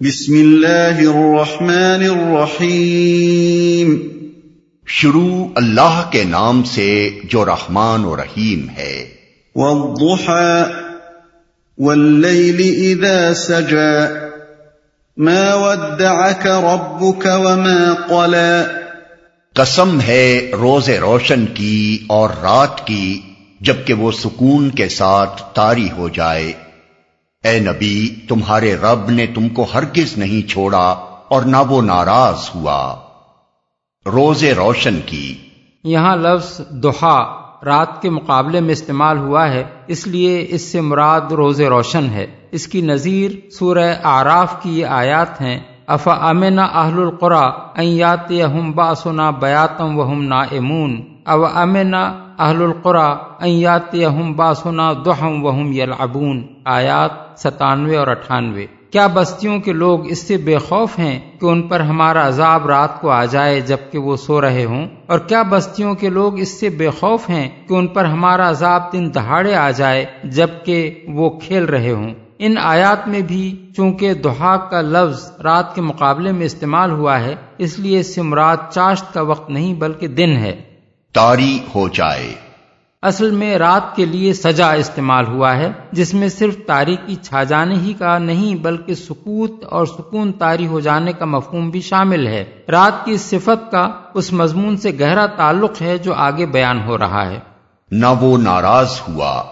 بسم اللہ الرحمن الرحیم۔ شروع اللہ کے نام سے جو رحمان و رحیم ہے۔ والضحى والليل اذا سجى۔ ما ودعك ربك وما قلى۔ قسم ہے روز روشن کی اور رات کی جبکہ وہ سکون کے ساتھ تاری ہو جائے۔ اے نبی، تمہارے رب نے تم کو ہرگز نہیں چھوڑا اور نہ وہ ناراض ہوا۔ روز روشن کی۔ یہاں لفظ دہا رات کے مقابلے میں استعمال ہوا ہے، اس لیے اس سے مراد روز روشن ہے۔ اس کی نظیر سورہ آراف کی یہ آیات ہیں، افا امن اہل القرا ایات ہم باسنا بیاتم و ہم نا امون او امن اہل القرا ایات ہم باسنا دہم وہم یلعبون۔ آیات ستانوے اور اٹھانوے۔ کیا بستیوں کے لوگ اس سے بے خوف ہیں کہ ان پر ہمارا عذاب رات کو آ جائے جبکہ وہ سو رہے ہوں؟ اور کیا بستیوں کے لوگ اس سے بے خوف ہیں کہ ان پر ہمارا عذاب دن دہاڑے آ جائے جبکہ وہ کھیل رہے ہوں؟ ان آیات میں بھی چونکہ دہاق کا لفظ رات کے مقابلے میں استعمال ہوا ہے، اس لیے اس سے مراد چاشت کا وقت نہیں بلکہ دن ہے۔ تاری ہو جائے۔ اصل میں رات کے لیے سجا استعمال ہوا ہے جس میں صرف تاریخی چھا جانے ہی کا نہیں بلکہ سکوت اور سکون تاری ہو جانے کا مفہوم بھی شامل ہے۔ رات کی صفت کا اس مضمون سے گہرا تعلق ہے جو آگے بیان ہو رہا ہے۔ نہ وہ ناراض ہوا۔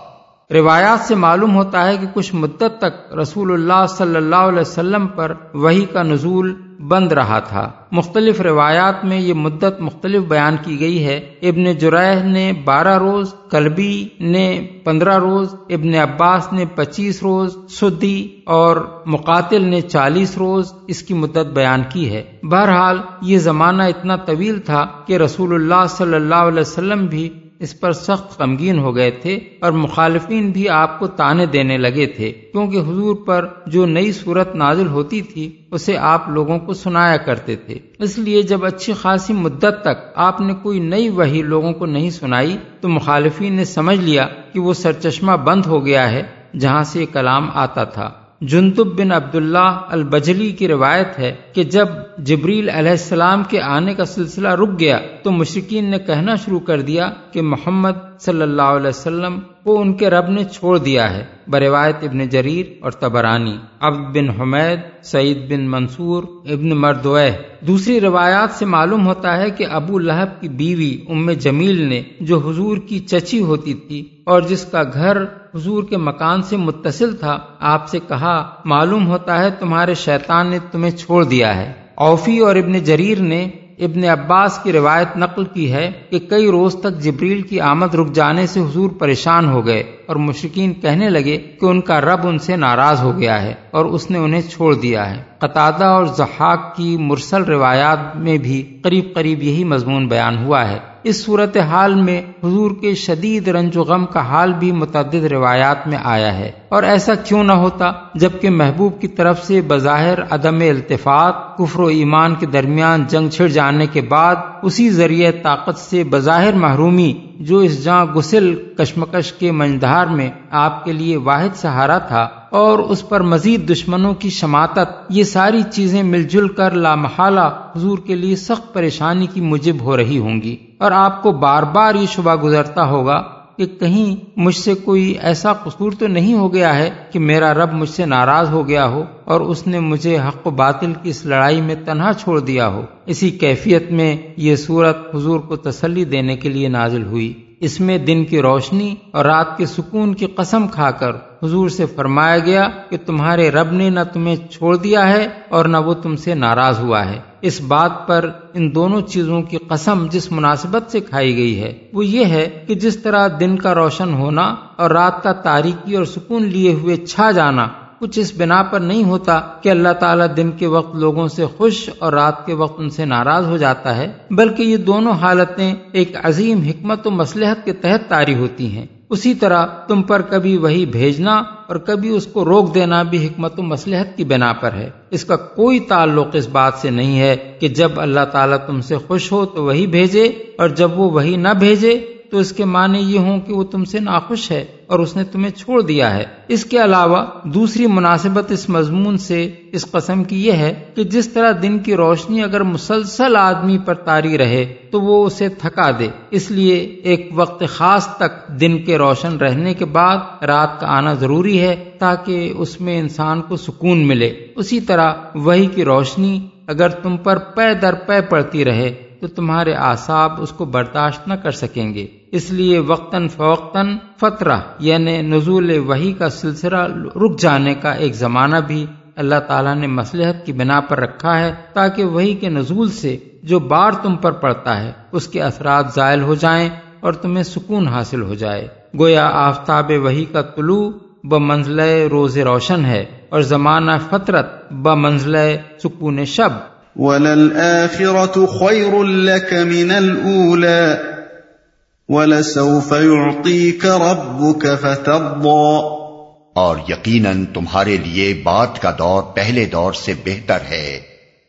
روایات سے معلوم ہوتا ہے کہ کچھ مدت تک رسول اللہ صلی اللہ علیہ وسلم پر وہی کا نزول بند رہا تھا۔ مختلف روایات میں یہ مدت مختلف بیان کی گئی ہے۔ ابن جرح نے بارہ روز، کلبی نے پندرہ روز، ابن عباس نے پچیس روز، سدی اور مقاتل نے چالیس روز اس کی مدت بیان کی ہے۔ بہرحال یہ زمانہ اتنا طویل تھا کہ رسول اللہ صلی اللہ علیہ وسلم بھی اس پر سخت غمگین ہو گئے تھے اور مخالفین بھی آپ کو تانے دینے لگے تھے، کیونکہ حضور پر جو نئی صورت نازل ہوتی تھی، اسے آپ لوگوں کو سنایا کرتے تھے۔ اس لیے جب اچھی خاصی مدت تک آپ نے کوئی نئی وہی لوگوں کو نہیں سنائی، تو مخالفین نے سمجھ لیا کہ وہ سرچشمہ بند ہو گیا ہے، جہاں سے یہ کلام آتا تھا۔ جنتب بن عبداللہ البجلی کی روایت ہے کہ جب جبریل علیہ السلام کے آنے کا سلسلہ رک گیا تو مشرقین نے کہنا شروع کر دیا کہ محمد صلی اللہ علیہ وسلم کو ان کے رب نے چھوڑ دیا ہے۔ بروایت ابن جریر اور تبرانی عبد بن حمید، سعید بن منصور، ابن مردوہ دوسری روایات سے معلوم ہوتا ہے کہ ابو لہب کی بیوی ام جمیل نے جو حضور کی چچی ہوتی تھی اور جس کا گھر حضور کے مکان سے متصل تھا، آپ سے کہا، معلوم ہوتا ہے تمہارے شیطان نے تمہیں چھوڑ دیا ہے۔ اوفی اور ابن جریر نے ابن عباس کی روایت نقل کی ہے کہ کئی روز تک جبریل کی آمد رک جانے سے حضور پریشان ہو گئے اور مشرقین کہنے لگے کہ ان کا رب ان سے ناراض ہو گیا ہے اور اس نے انہیں چھوڑ دیا ہے۔ قطادہ اور زحاق کی مرسل روایات میں بھی قریب قریب یہی مضمون بیان ہوا ہے۔ اس صورت حال میں حضور کے شدید رنج و غم کا حال بھی متعدد روایات میں آیا ہے۔ اور ایسا کیوں نہ ہوتا جبکہ محبوب کی طرف سے بظاہر عدم التفاط کفر و ایمان کے درمیان جنگ چھڑ جانے کے بعد اسی ذریعے طاقت سے بظاہر محرومی جو اس جاں گسل کشمکش کے منجدار میں آپ کے لیے واحد سہارا تھا۔ اور اس پر مزید دشمنوں کی شماتت۔ یہ ساری چیزیں مل جل کر لامحالہ حضور کے لیے سخت پریشانی کی مجب ہو رہی ہوں گی۔ اور آپ کو بار بار یہ شبہ گزرتا ہوگا کہ کہیں مجھ سے کوئی ایسا قصور تو نہیں ہو گیا ہے کہ میرا رب مجھ سے ناراض ہو گیا ہو اور اس نے مجھے حق و باطل کی اس لڑائی میں تنہا چھوڑ دیا ہو۔ اسی کیفیت میں یہ صورت حضور کو تسلی دینے کے لیے نازل ہوئی۔ اس میں دن کی روشنی اور رات کے سکون کی قسم کھا کر حضور سے فرمایا گیا کہ تمہارے رب نے نہ تمہیں چھوڑ دیا ہے اور نہ وہ تم سے ناراض ہوا ہے۔ اس بات پر ان دونوں چیزوں کی قسم جس مناسبت سے کھائی گئی ہے، وہ یہ ہے کہ جس طرح دن کا روشن ہونا اور رات کا تاریکی اور سکون لیے ہوئے چھا جانا کچھ اس بنا پر نہیں ہوتا کہ اللہ تعالیٰ دن کے وقت لوگوں سے خوش اور رات کے وقت ان سے ناراض ہو جاتا ہے، بلکہ یہ دونوں حالتیں ایک عظیم حکمت و مسلحت کے تحت تاری ہوتی ہیں۔ اسی طرح تم پر کبھی وہی بھیجنا اور کبھی اس کو روک دینا بھی حکمت و مسلحت کی بنا پر ہے۔ اس کا کوئی تعلق اس بات سے نہیں ہے کہ جب اللہ تعالیٰ تم سے خوش ہو تو وہی بھیجے اور جب وہ وہی نہ بھیجے تو اس کے معنی یہ ہوں کہ وہ تم سے ناخوش ہے اور اس نے تمہیں چھوڑ دیا ہے۔ اس کے علاوہ دوسری مناسبت اس مضمون سے اس قسم کی یہ ہے کہ جس طرح دن کی روشنی اگر مسلسل آدمی پر تاری رہے تو وہ اسے تھکا دے۔ اس لیے ایک وقت خاص تک دن کے روشن رہنے کے بعد رات کا آنا ضروری ہے تاکہ اس میں انسان کو سکون ملے۔ اسی طرح وہی کی روشنی اگر تم پر پے در پے پڑتی رہے تو تمہارے آساب اس کو برداشت نہ کر سکیں گے۔ اس لیے وقتاً فوقتاً فترہ یعنی نزول وہی کا سلسلہ رک جانے کا ایک زمانہ بھی اللہ تعالیٰ نے مسلحت کی بنا پر رکھا ہے تاکہ وہی کے نزول سے جو بار تم پر پڑتا ہے، اس کے اثرات زائل ہو جائیں اور تمہیں سکون حاصل ہو جائے۔ گویا آفتاب وہی کا طلوع ب منزل روز روشن ہے اور زمانہ فطرت ب منزل سکون شب۔ وَلَلْآخِرَةُ خَيْرٌ لَكَ مِنَ الْأُولَى وَلَسَوْفَ يُعْطِيكَ رَبُّكَ فَتَرْضَى. اور یقیناً تمہارے لیے بات کا دور پہلے دور سے بہتر ہے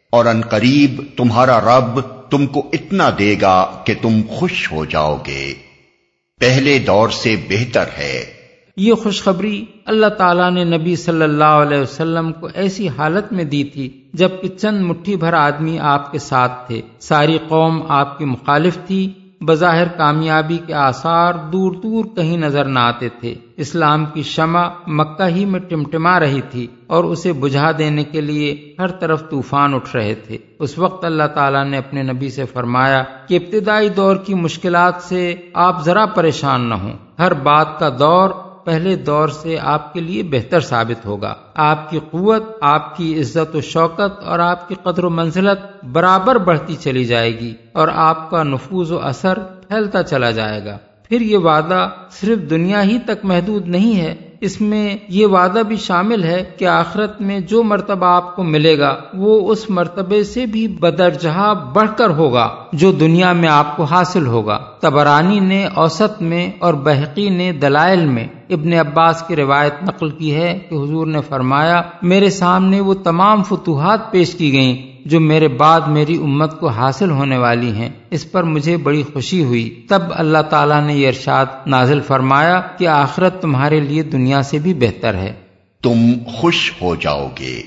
اور ان قریب تمہارا رب تم کو اتنا دے گا کہ تم خوش ہو جاؤ گے۔ پہلے دور سے بہتر ہے۔ یہ خوشخبری اللہ تعالیٰ نے نبی صلی اللہ علیہ وسلم کو ایسی حالت میں دی تھی جبکہ چند مٹھی بھر آدمی آپ کے ساتھ تھے۔ ساری قوم آپ کی مخالف تھی۔ بظاہر کامیابی کے آثار دور دور کہیں نظر نہ آتے تھے۔ اسلام کی شمع مکہ ہی میں ٹمٹما رہی تھی اور اسے بجھا دینے کے لیے ہر طرف طوفان اٹھ رہے تھے۔ اس وقت اللہ تعالیٰ نے اپنے نبی سے فرمایا کہ ابتدائی دور کی مشکلات سے آپ ذرا پریشان نہ ہوں۔ ہر بات کا دور پہلے دور سے آپ کے لیے بہتر ثابت ہوگا۔ آپ کی قوت، آپ کی عزت و شوکت اور آپ کی قدر و منزلت برابر بڑھتی چلی جائے گی اور آپ کا نفوذ و اثر پھیلتا چلا جائے گا۔ پھر یہ وعدہ صرف دنیا ہی تک محدود نہیں ہے اس میں یہ وعدہ بھی شامل ہے کہ آخرت میں جو مرتبہ آپ کو ملے گا، وہ اس مرتبے سے بھی بدرجہ بڑھ کر ہوگا، جو دنیا میں آپ کو حاصل ہوگا۔ تبرانی نے اوسط میں اور بحقی نے دلائل میں ابن عباس کی روایت نقل کی ہے کہ حضور نے فرمایا، میرے سامنے وہ تمام فتوحات پیش کی گئیں۔ جو میرے بعد میری امت کو حاصل ہونے والی ہیں اس پر مجھے بڑی خوشی ہوئی۔ تب اللہ تعالیٰ نے یہ ارشاد نازل فرمایا کہ آخرت تمہارے لیے دنیا سے بھی بہتر ہے۔ تم خوش ہو جاؤ گے۔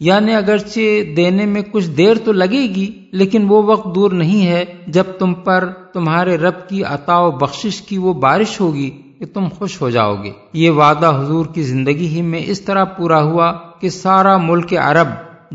یعنی اگرچہ دینے میں کچھ دیر تو لگے گی لیکن وہ وقت دور نہیں ہے جب تم پر تمہارے رب کی عطا و بخشش کی وہ بارش ہوگی کہ تم خوش ہو جاؤ گے۔ یہ وعدہ حضور کی زندگی ہی میں اس طرح پورا ہوا کہ سارا ملک عرب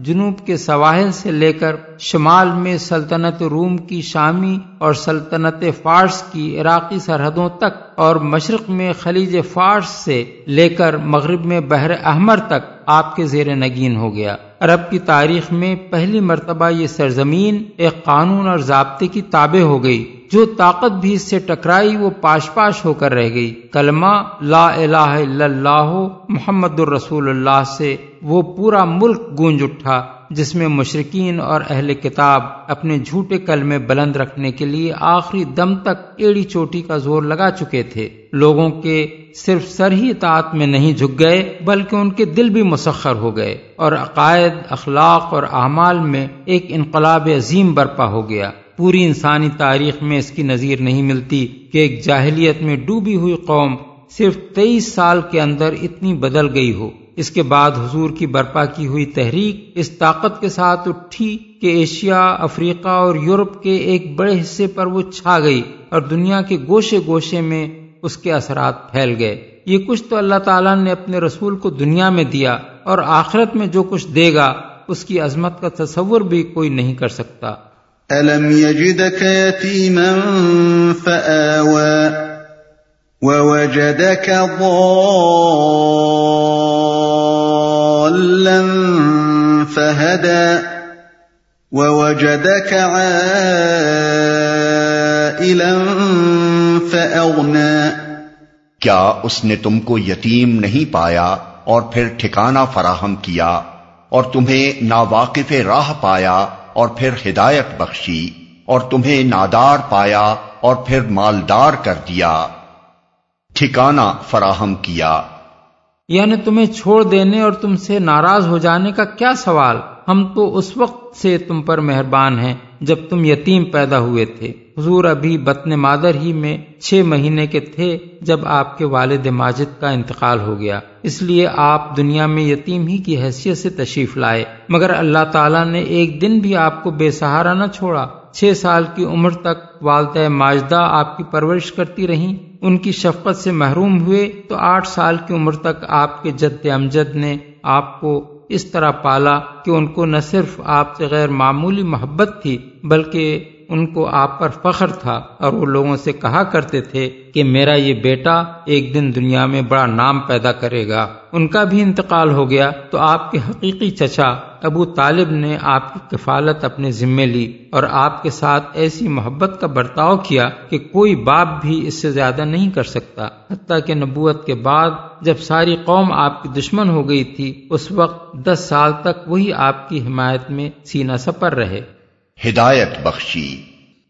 جنوب کے سواحل سے لے کر شمال میں سلطنت روم کی شامی اور سلطنت فارس کی عراقی سرحدوں تک اور مشرق میں خلیج فارس سے لے کر مغرب میں بحر احمر تک آپ کے زیر نگین ہو گیا۔ عرب کی تاریخ میں پہلی مرتبہ یہ سرزمین ایک قانون اور ضابطے کی تابع ہو گئی۔ جو طاقت بھی اس سے ٹکرائی وہ پاش پاش ہو کر رہ گئی۔ کلمہ لا الہ الا اللہ محمد الرسول اللہ سے وہ پورا ملک گونج اٹھا، جس میں مشرقین اور اہل کتاب اپنے جھوٹے کلمے بلند رکھنے کے لیے آخری دم تک ایڑی چوٹی کا زور لگا چکے تھے۔ لوگوں کے صرف سر ہی اطاعت میں نہیں جھک گئے، بلکہ ان کے دل بھی مسخر ہو گئے اور عقائد، اخلاق اور اعمال میں ایک انقلاب عظیم برپا ہو گیا۔ پوری انسانی تاریخ میں اس کی نظیر نہیں ملتی کہ ایک جاہلیت میں ڈوبی ہوئی قوم صرف تیئیس سال کے اندر اتنی بدل گئی ہو۔ اس کے بعد حضور کی برپا کی ہوئی تحریک اس طاقت کے ساتھ اٹھی کہ ایشیا، افریقہ اور یورپ کے ایک بڑے حصے پر وہ چھا گئی اور دنیا کے گوشے گوشے میں اس کے اثرات پھیل گئے۔ یہ کچھ تو اللہ تعالیٰ نے اپنے رسول کو دنیا میں دیا اور آخرت میں جو کچھ دے گا اس کی عظمت کا تصور بھی کوئی نہیں کر سکتا۔ أَلَمْ يَجِدَكَ يَتِيمًا فَآوَى وَوَجَدَكَ ضَالًّا فَهَدَى وَوَجَدَكَ عَائِلًا فَأَغْنَى کیا اس نے تم کو یتیم نہیں پایا اور پھر ٹھکانہ فراہم کیا اور تمہیں ناواقف راہ پایا اور پھر ہدایت بخشی اور تمہیں نادار پایا اور پھر مالدار کر دیا۔ ٹھکانہ فراہم کیا۔ یعنی تمہیں چھوڑ دینے اور تم سے ناراض ہو جانے کا کیا سوال؟ ہم تو اس وقت سے تم پر مہربان ہیں۔ جب تم یتیم پیدا ہوئے تھے۔ حضور ابھی بطن مادر ہی میں چھ مہینے کے تھے جب آپ کے والد ماجد کا انتقال ہو گیا۔ اس لیے آپ دنیا میں یتیم ہی کی حیثیت سے تشریف لائے۔ مگر اللہ تعالیٰ نے ایک دن بھی آپ کو بے سہارا نہ چھوڑا۔ چھ سال کی عمر تک والدہ ماجدہ آپ کی پرورش کرتی رہیں۔ ان کی شفقت سے محروم ہوئے تو آٹھ سال کی عمر تک آپ کے جد امجد نے آپ کو اس طرح پالا کہ ان کو نہ صرف آپ سے غیر معمولی محبت تھی بلکہ ان کو آپ پر فخر تھا اور وہ لوگوں سے کہا کرتے تھے کہ میرا یہ بیٹا ایک دن دنیا میں بڑا نام پیدا کرے گا۔ ان کا بھی انتقال ہو گیا تو آپ کے حقیقی چچا ابو طالب نے آپ کی کفالت اپنے ذمے لی اور آپ کے ساتھ ایسی محبت کا برتاؤ کیا کہ کوئی باپ بھی اس سے زیادہ نہیں کر سکتا۔ حتیٰ کہ نبوت کے بعد جب ساری قوم آپ کی دشمن ہو گئی تھی، اس وقت دس سال تک وہی آپ کی حمایت میں سینہ سپر رہے۔ ہدایت بخشی۔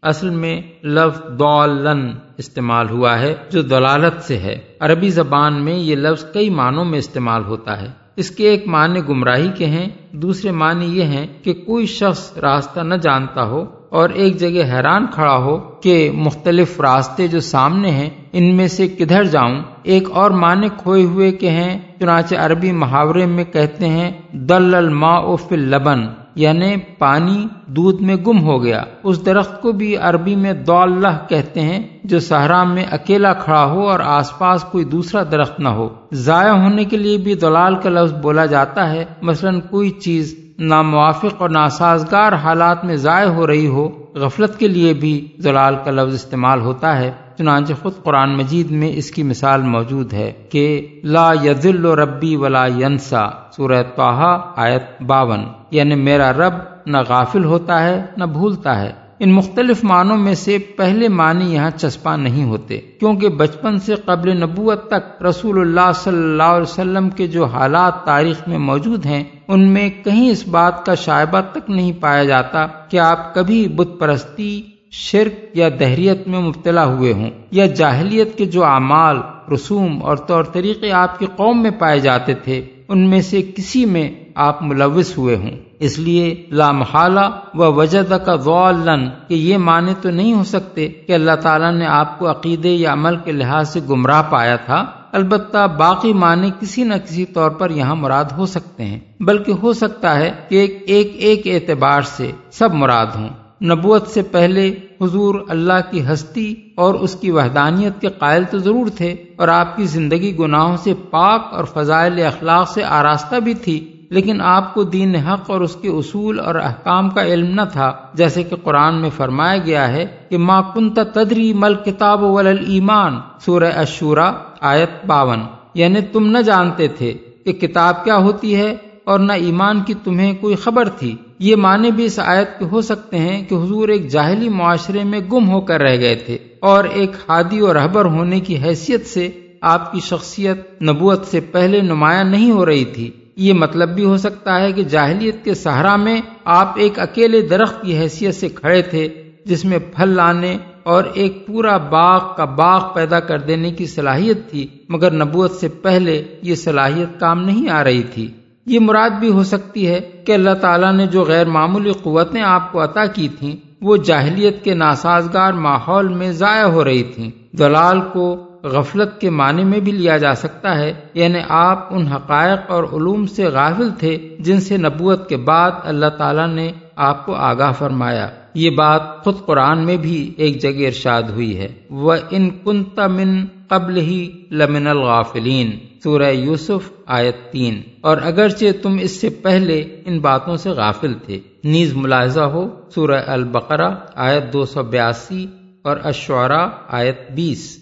اصل میں لفظ دولن استعمال ہوا ہے، جو دلالت سے ہے۔ عربی زبان میں یہ لفظ کئی معنوں میں استعمال ہوتا ہے۔ اس کے ایک معنی گمراہی کے ہیں، دوسرے معنی یہ ہیں کہ کوئی شخص راستہ نہ جانتا ہو اور ایک جگہ حیران کھڑا ہو کہ مختلف راستے جو سامنے ہیں، ان میں سے کدھر جاؤں۔ ایک اور معنی کھوئے ہوئے کے ہیں، چنانچہ عربی محاورے میں کہتے ہیں دل الماء فی اللبن یعنی پانی دودھ میں گم ہو گیا۔ اس درخت کو بھی عربی میں دولہ کہتے ہیں، جو صحرا میں اکیلا کھڑا ہو اور آس پاس کوئی دوسرا درخت نہ ہو۔ ضائع ہونے کے لیے بھی دلال کا لفظ بولا جاتا ہے، مثلا کوئی چیز ناموافق اور ناسازگار حالات میں ضائع ہو رہی ہو، غفلت کے لیے بھی زلال کا لفظ استعمال ہوتا ہے۔ چنانچہ خود قرآن مجید میں اس کی مثال موجود ہے کہ لا یذل ربی ولا ینسا، سورہ توحا آیت باون۔ یعنی میرا رب نہ غافل ہوتا ہے، نہ بھولتا ہے۔ ان مختلف معنوں میں سے پہلے معنی یہاں چسپاں نہیں ہوتے، کیونکہ بچپن سے قبل نبوت تک رسول اللہ صلی اللہ علیہ وسلم کے جو حالات تاریخ میں موجود ہیں، ان میں کہیں اس بات کا شائبہ تک نہیں پایا جاتا کہ آپ کبھی بت پرستی شرک یا دہریت میں مبتلا ہوئے ہوں یا جاہلیت کے جو اعمال رسوم اور طور طریقے آپ کی قوم میں پائے جاتے تھے ان میں سے کسی میں آپ ملوث ہوئے ہوں۔ اس لیے لامحالہ و وجد کا غلن کہ یہ معنی تو نہیں ہو سکتے کہ اللہ تعالیٰ نے آپ کو عقیدے یا عمل کے لحاظ سے گمراہ پایا تھا۔ البتہ باقی معنی کسی نہ کسی طور پر یہاں مراد ہو سکتے ہیں بلکہ ہو سکتا ہے کہ ایک ایک, ایک اعتبار سے سب مراد ہوں۔ نبوت سے پہلے حضور اللہ کی ہستی اور اس کی وحدانیت کے قائل تو ضرور تھے اور آپ کی زندگی گناہوں سے پاک اور فضائل اخلاق سے آراستہ بھی تھی، لیکن آپ کو دین حق اور اس کے اصول اور احکام کا علم نہ تھا، جیسے کہ قرآن میں فرمایا گیا ہے کہ ما کنت تدری مل کتاب ولل ایمان سورہ اشورا آیت باون۔ یعنی تم نہ جانتے تھے کہ کتاب کیا ہوتی ہے اور نہ ایمان کی تمہیں کوئی خبر تھی۔ یہ معنی بھی اس آیت کے ہو سکتے ہیں کہ حضور ایک جاہلی معاشرے میں گم ہو کر رہ گئے تھے اور ایک ہادی اور رہبر ہونے کی حیثیت سے آپ کی شخصیت نبوت سے پہلے نمایاں نہیں ہو رہی تھی۔ یہ مطلب بھی ہو سکتا ہے کہ جاہلیت کے سہارا میں آپ ایک اکیلے درخت کی حیثیت سے کھڑے تھے، جس میں پھل لانے اور ایک پورا باغ کا باغ پیدا کر دینے کی صلاحیت تھی، مگر نبوت سے پہلے یہ صلاحیت کام نہیں آ رہی تھی۔ یہ مراد بھی ہو سکتی ہے کہ اللہ تعالیٰ نے جو غیر معمولی قوتیں آپ کو عطا کی تھیں، وہ جاہلیت کے ناسازگار ماحول میں ضائع ہو رہی تھیں۔ دلال کو غفلت کے معنی میں بھی لیا جا سکتا ہے یعنی آپ ان حقائق اور علوم سے غافل تھے جن سے نبوت کے بعد اللہ تعالیٰ نے آپ کو آگاہ فرمایا۔ یہ بات خود قرآن میں بھی ایک جگہ ارشاد ہوئی ہے۔ وہ ان کنتا من قبل ہی لمن الغافلین سورہ یوسف آیت تین۔ اور اگرچہ تم اس سے پہلے ان باتوں سے غافل تھے نیز ملاحظہ ہو سورہ البقرہ آیت دو سو بیاسی اور اشعرا آیت بیس۔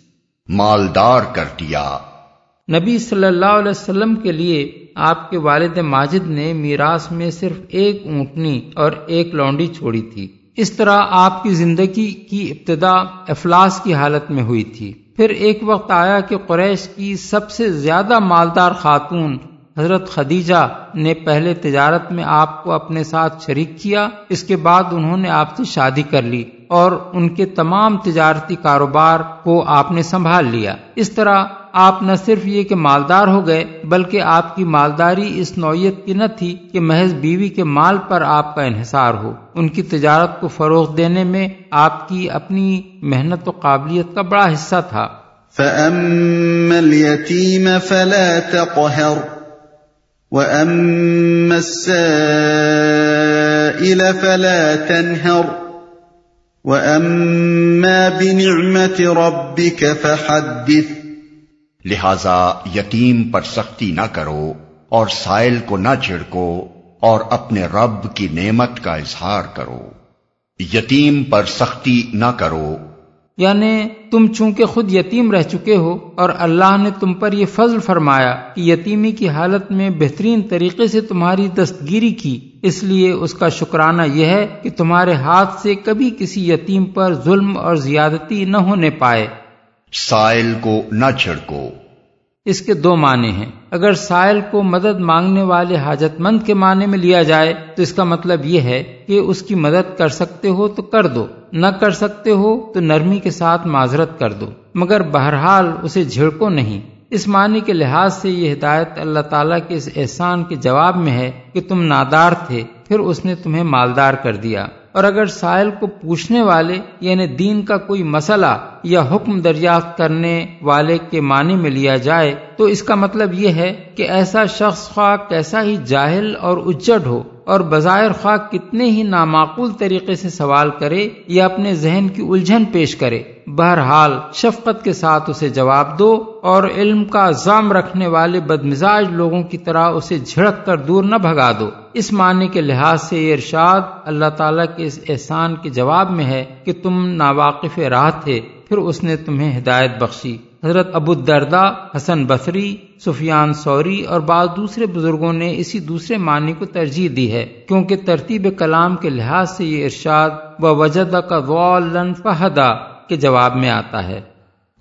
مالدار کر دیا۔ نبی صلی اللہ علیہ وسلم کے لیے آپ کے والد ماجد نے میراث میں صرف ایک اونٹنی اور ایک لونڈی چھوڑی تھی۔ اس طرح آپ کی زندگی کی ابتدا افلاس کی حالت میں ہوئی تھی۔ پھر ایک وقت آیا کہ قریش کی سب سے زیادہ مالدار خاتون حضرت خدیجہ نے پہلے تجارت میں آپ کو اپنے ساتھ شریک کیا، اس کے بعد انہوں نے آپ سے شادی کر لی اور ان کے تمام تجارتی کاروبار کو آپ نے سنبھال لیا۔ اس طرح آپ نہ صرف یہ کہ مالدار ہو گئے، بلکہ آپ کی مالداری اس نوعیت کی نہ تھی کہ محض بیوی کے مال پر آپ کا انحصار ہو۔ ان کی تجارت کو فروغ دینے میں آپ کی اپنی محنت و قابلیت کا بڑا حصہ تھا۔ فَأَمَّا الْيَتِيمَ فَلَا تَقْهَرْ وَأَمَّا السَّائِلَ فَلَا تَنْهَرْ وَأَمَّا بِنِعْمَةِ رَبِّكَ فَحَدِّثْ لہذا یتیم پر سختی نہ کرو اور سائل کو نہ چھڑکو اور اپنے رب کی نعمت کا اظہار کرو۔ یتیم پر سختی نہ کرو۔ یعنی تم چونکہ خود یتیم رہ چکے ہو اور اللہ نے تم پر یہ فضل فرمایا کہ یتیمی کی حالت میں بہترین طریقے سے تمہاری دستگیری کی، اس لیے اس کا شکرانہ یہ ہے کہ تمہارے ہاتھ سے کبھی کسی یتیم پر ظلم اور زیادتی نہ ہونے پائے۔ سائل کو نہ چھڑکو۔ اس کے دو معنی ہیں۔ اگر سائل کو مدد مانگنے والے حاجت مند کے معنی میں لیا جائے، تو اس کا مطلب یہ ہے کہ اس کی مدد کر سکتے ہو تو کر دو، نہ کر سکتے ہو تو نرمی کے ساتھ معذرت کر دو۔ مگر بہرحال اسے جھڑکو نہیں۔ اس معنی کے لحاظ سے یہ ہدایت اللہ تعالیٰ کے اس احسان کے جواب میں ہے کہ تم نادار تھے، پھر اس نے تمہیں مالدار کر دیا۔ اور اگر سائل کو پوچھنے والے یعنی دین کا کوئی مسئلہ یا حکم دریافت کرنے والے کے معنی میں لیا جائے تو اس کا مطلب یہ ہے کہ ایسا شخص خواہ کیسا ہی جاہل اور اجڑ ہو اور بظاہر خواہ کتنے ہی نامعقول طریقے سے سوال کرے یا اپنے ذہن کی الجھن پیش کرے، بہرحال شفقت کے ساتھ اسے جواب دو اور علم کا ضام رکھنے والے بدمزاج لوگوں کی طرح اسے جھڑک کر دور نہ بھگا دو۔ اس معنی کے لحاظ سے یہ ارشاد اللہ تعالیٰ کے اس احسان کے جواب میں ہے کہ تم ناواقف راہ تھے۔ پھر اس نے تمہیں ہدایت بخشی۔ حضرت ابو الدردہ حسن بصری سفیان سوری اور بعض دوسرے بزرگوں نے اسی دوسرے معنی کو ترجیح دی ہے کیونکہ ترتیب کلام کے لحاظ سے یہ ارشاد و وجد کا فہدا کے جواب میں آتا ہے۔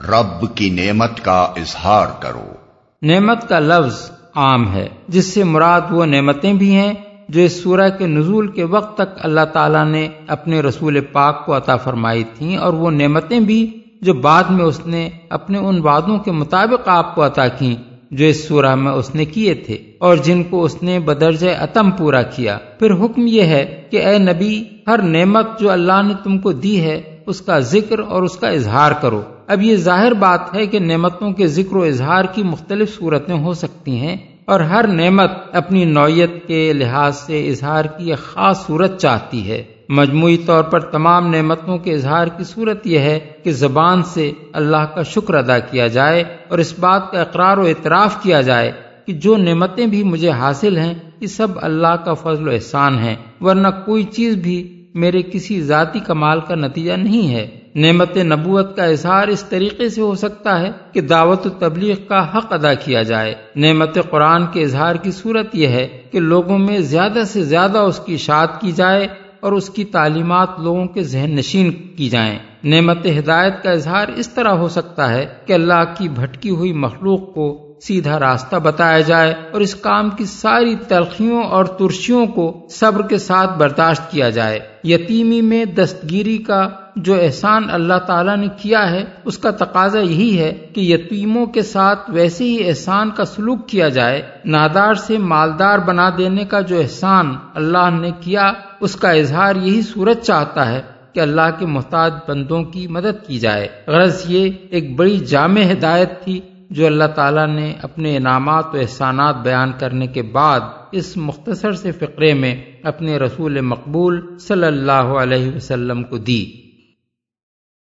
رب کی نعمت کا اظہار کرو۔ نعمت کا لفظ عام ہے جس سے مراد وہ نعمتیں بھی ہیں جو اس سورہ کے نزول کے وقت تک اللہ تعالیٰ نے اپنے رسول پاک کو عطا فرمائی تھیں اور وہ نعمتیں بھی جو بعد میں اس نے اپنے ان وعدوں کے مطابق آپ کو عطا کی جو اس سورہ میں اس نے کیے تھے اور جن کو اس نے بدرج عتم پورا کیا۔ پھر حکم یہ ہے کہ اے نبی، ہر نعمت جو اللہ نے تم کو دی ہے، اس کا ذکر اور اس کا اظہار کرو۔ اب یہ ظاہر بات ہے کہ نعمتوں کے ذکر و اظہار کی مختلف صورتیں ہو سکتی ہیں۔ اور ہر نعمت اپنی نوعیت کے لحاظ سے اظہار کی ایک خاص صورت چاہتی ہے۔ مجموعی طور پر تمام نعمتوں کے اظہار کی صورت یہ ہے کہ زبان سے اللہ کا شکر ادا کیا جائے اور اس بات کا اقرار و اعتراف کیا جائے کہ جو نعمتیں بھی مجھے حاصل ہیں، یہ سب اللہ کا فضل و احسان ہے ورنہ کوئی چیز بھی میرے کسی ذاتی کمال کا نتیجہ نہیں ہے۔ نعمت نبوت کا اظہار اس طریقے سے ہو سکتا ہے کہ دعوت و تبلیغ کا حق ادا کیا جائے۔ نعمت قرآن کے اظہار کی صورت یہ ہے کہ لوگوں میں زیادہ سے زیادہ اس کی اشاعت کی جائے اور اس کی تعلیمات لوگوں کے ذہن نشین کی جائیں۔ نعمت ہدایت کا اظہار اس طرح ہو سکتا ہے کہ اللہ کی بھٹکی ہوئی مخلوق کو سیدھا راستہ بتایا جائے اور اس کام کی ساری تلخیوں اور ترشیوں کو صبر کے ساتھ برداشت کیا جائے۔ یتیمی میں دستگیری کا جو احسان اللہ تعالیٰ نے کیا ہے، اس کا تقاضا یہی ہے کہ یتیموں کے ساتھ ویسے ہی احسان کا سلوک کیا جائے۔ نادار سے مالدار بنا دینے کا جو احسان اللہ نے کیا، اس کا اظہار یہی صورت چاہتا ہے کہ اللہ کے محتاج بندوں کی مدد کی جائے۔ غرض یہ، ایک بڑی جامع ہدایت تھی جو اللہ تعالیٰ نے اپنے انعامات و احسانات بیان کرنے کے بعد اس مختصر سے فقرے میں اپنے رسول مقبول صلی اللہ علیہ وسلم کو دی۔